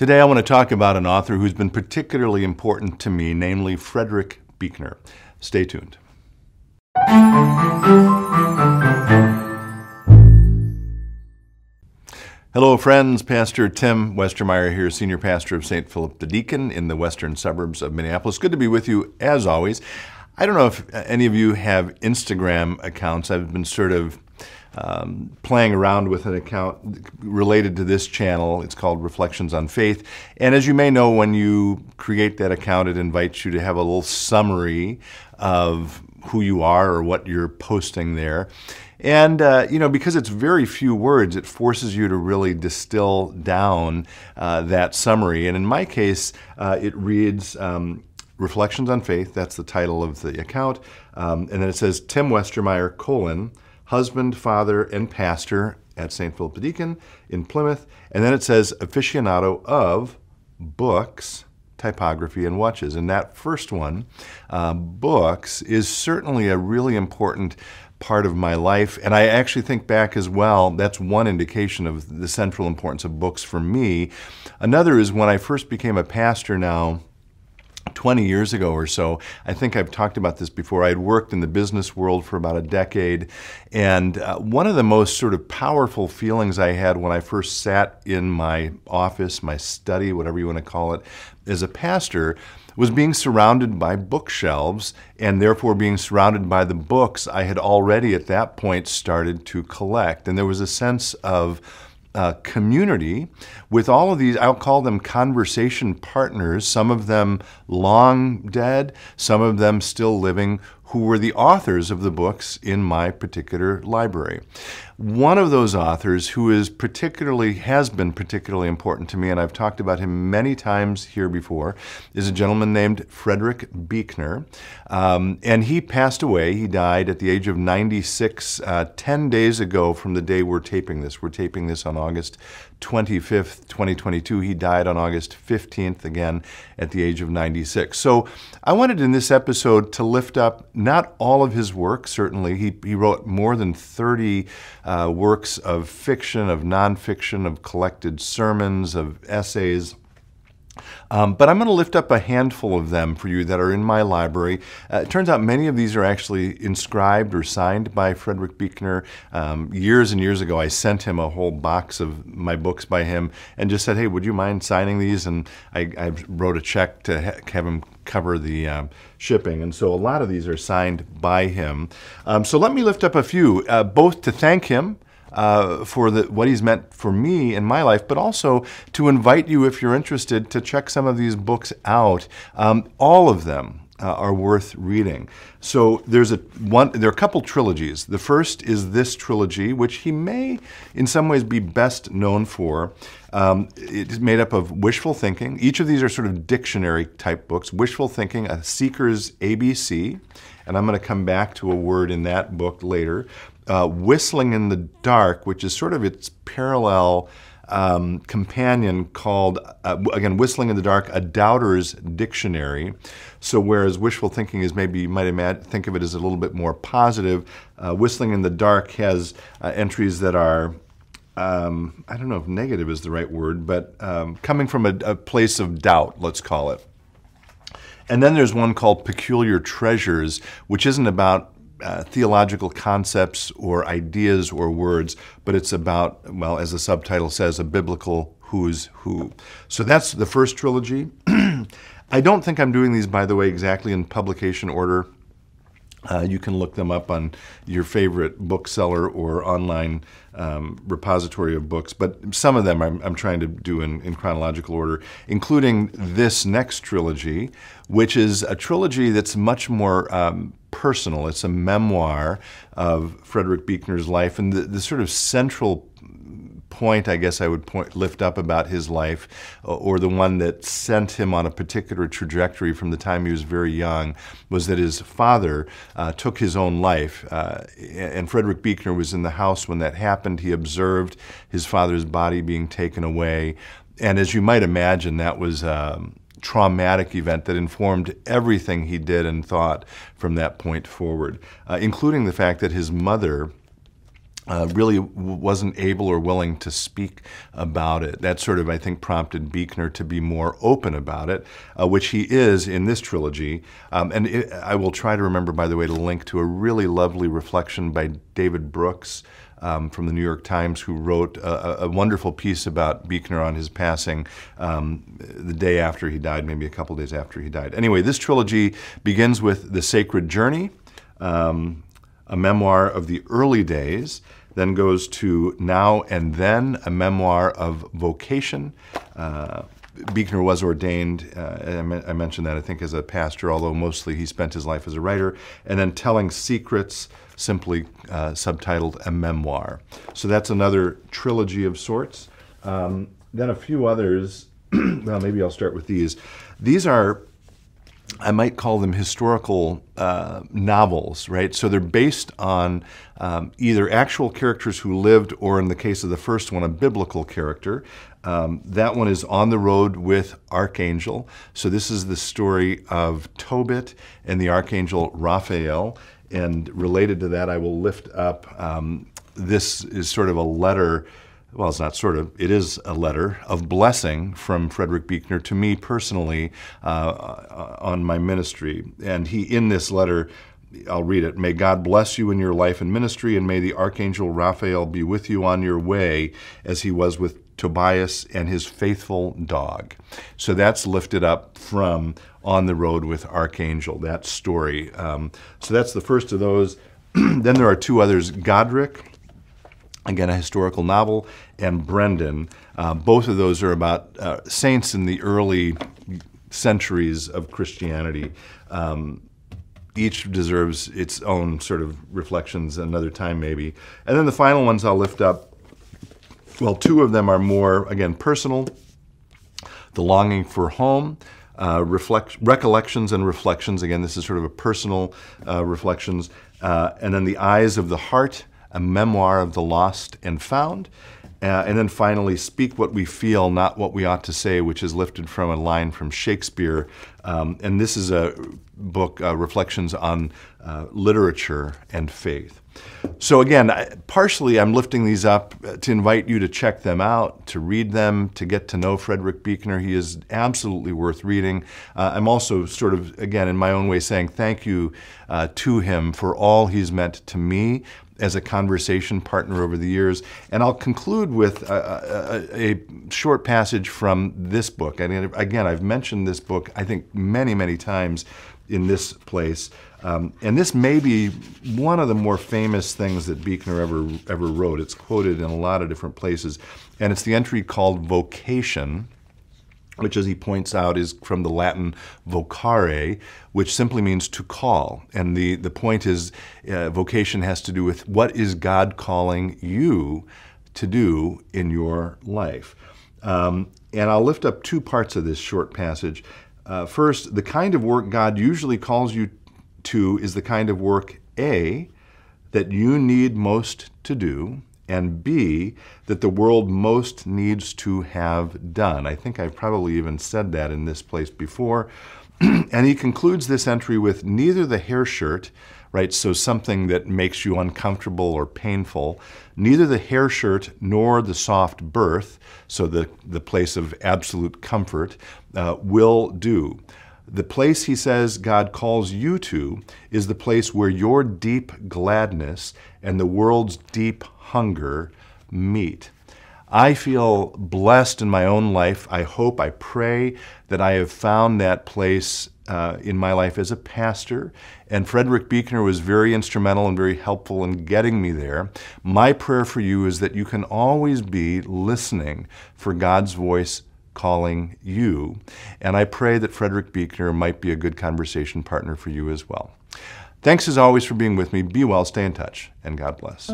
Today I want to talk about an author who's been particularly important to me, namely Frederick Buechner. Stay tuned. Hello, friends. Pastor Tim Westermeyer here, Senior Pastor of St. Philip the Deacon in the western suburbs of Minneapolis. Good to be with you as always. I don't know if any of you have Instagram accounts. I've been sort of um, playing around with an account related to this channel. It's called Reflections on Faith. And as you may know, when you create that account, it invites you to have a little summary of who you are or what you're posting there. And, uh, you know, because it's very few words, it forces you to really distill down uh, that summary. And in my case, uh, it reads um, Reflections on Faith. That's the title of the account. Um, and then it says Tim Westermeyer, colon, husband, father, and pastor at St. Philip the Deacon in Plymouth. And then it says aficionado of books typography and watches. And that first one, uh, books, is certainly a really important part of my life. And I actually think back as well, that's one indication of the central importance of books for me. Another is when I first became a pastor now 20 years ago or so. I think I've talked about this before. I had worked in the business world for about a decade, and uh, one of the most sort of powerful feelings I had when I first sat in my office, my study, whatever you want to call it, as a pastor was being surrounded by bookshelves and therefore being surrounded by the books I had already at that point started to collect. And there was a sense of uh, community with all of these, I'll call them conversation partners, some of them long dead, some of them still living, who were the authors of the books in my particular library. One of those authors who is particularly has been particularly important to me, and I've talked about him many times here before, is a gentleman named Frederick Buechner, um, and he passed away. He died at the age of 96, uh, 10 days ago from the day we're taping this. We're taping this on August 25th, 2022. He died on August 15th, again at the age of 96. So I wanted in this episode to lift up not all of his work, certainly. He, he wrote more than 30 uh, works of fiction, of nonfiction, of collected sermons, of essays. Um, but I'm going to lift up a handful of them for you that are in my library. Uh, it turns out many of these are actually inscribed or signed by Frederick Buechner. Um, years and years ago, I sent him a whole box of my books by him and just said, hey, would you mind signing these? And I, I wrote a check to ha- have him cover the uh, shipping. And so a lot of these are signed by him. Um, so let me lift up a few, uh, both to thank him uh, for the, what he's meant for me in my life, but also to invite you, if you're interested, to check some of these books out. Um, all of them uh, are worth reading. So there's a one. There are a couple trilogies. The first is this trilogy, which he may, in some ways, be best known for. Um, it's made up of wishful thinking. Each of these are sort of dictionary type books. Wishful thinking, a seeker's ABC, and I'm going to come back to a word in that book later uh, Whistling in the Dark, which is sort of its parallel um, companion called, uh, again, Whistling in the Dark, A Doubter's Dictionary. So, whereas wishful thinking is maybe you might imagine, think of it as a little bit more positive, uh, Whistling in the Dark has uh, entries that are um, I don't know if negative is the right word, but um, coming from a, a, place of doubt, let's call it. And then there's one called Peculiar Treasures, which isn't about uh, theological concepts or ideas or words, but it's about, well, as the subtitle says, a biblical who's who. So that's the first trilogy. I don't think I'm doing these, by the way, exactly in publication order. Uh, you can look them up on your favorite bookseller or online um, repository of books, but some of them I'm, I'm trying to do in, in, chronological order, including this next trilogy, which is a trilogy that's much more um, personal. It's a memoir of Frederick Buechner's life, and the, the sort of central point I guess I would point, lift up about his life, uh, or the one that sent him on a particular trajectory from the time he was very young, was that his father uh, took his own life. Uh, and Frederick Buechner was in the house when that happened. He observed his father's body being taken away. And as you might imagine, that was um, traumatic event that informed everything he did and thought from that point forward, uh, including the fact that his mother uh, really wasn't able or willing to speak about it. That sort of, I think, prompted Buechner to be more open about it, uh, which he is in this trilogy. Um, and it, I will try to remember, by the way, to link to a really lovely reflection by David Brooks. Um, from the New York Times, who wrote a, a, wonderful piece about Buechner on his passing um, the day after he died, maybe a couple days after he died. Anyway, this trilogy begins with The Sacred Journey, um, a memoir of the early days then goes to Now and Then, a memoir of vocation. Uh, Buechner was ordained, uh, I, mentioned that, I think, as a pastor, although mostly he spent his life as a writer. And then Telling Secrets, simply uh, subtitled A Memoir. So that's another trilogy of sorts. Um, then a few others, well, maybe I'll start with these. These are I might call them historical uh, novels, right? So they're based on um, either actual characters who lived, or in the case of the first one, a biblical character. Um, that one is On the Road with Archangel. So this is the story of Tobit and the Archangel Raphael. And related to that, I will lift up um, this is sort of a letter well, it's not sort of, it is a letter of blessing from Frederick Buechner to me personally uh, on my ministry. And he, in this letter, I'll read it. May God bless you in your life and ministry, and may the Archangel Raphael be with you on your way as he was with Tobias and his faithful dog. So that's lifted up from On the Road with Archangel, that story. Um, so that's the first of those. then there are two others Godric again, a historical novel, and Brendan. Uh, both of those are about uh, saints in the early centuries of Christianity. Um, each deserves its own sort of reflections another time, maybe. And then the final ones I'll lift up. Well, two of them are more, again, personal. The Longing for Home, uh, reflect, Recollections and Reflections. Again, this is sort of a personal uh, reflections. Uh, and then The Eyes of the Heart, a memoir of the lost and found. Uh, and then finally, Speak What We Feel, Not What We Ought to Say, which is lifted from a line from Shakespeare. Um, and this is a book, uh, Reflections on uh, Literature and Faith. So, again, partially I'm lifting these up uh, to invite you to check them out, to read them, to get to know Frederick Buechner. He is absolutely worth reading. Uh, I'm also sort of, again, in my own way, saying thank you uh, to him for all he's meant to me as a conversation partner over the years. And I'll conclude with a, a, a short passage from this book. And again, I've mentioned this book, I think, many, many times in this place. Um, and this may be one of the more famous things that Buechner ever, ever wrote. It's quoted in a lot of different places. And it's the entry called Vocation which, as he points out, is from the Latin vocare, which simply means to call. And the, the point is, uh, vocation has to do with what is God calling you to do in your life. Um, and I'll lift up two parts of this short passage. Uh, first, the kind of work God usually calls you to is the kind of work, A, that you need most to do, and B, that the world most needs to have done. I think I've probably even said that in this place before. and he concludes this entry with neither the hair shirt, right, so something that makes you uncomfortable or painful, neither the hair shirt nor the soft berth, so the, the place of absolute comfort, uh, will do. The place, he says, God calls you to is the place where your deep gladness and the world's deep hunger meet. I feel blessed in my own life. I hope, I pray that I have found that place uh, in my life as a pastor. And Frederick Buechner was very instrumental and very helpful in getting me there. My prayer for you is that you can always be listening for God's voice calling you. And I pray that Frederick Buechner might be a good conversation partner for you as well. Thanks as always for being with me. Be well, stay in touch, and God bless.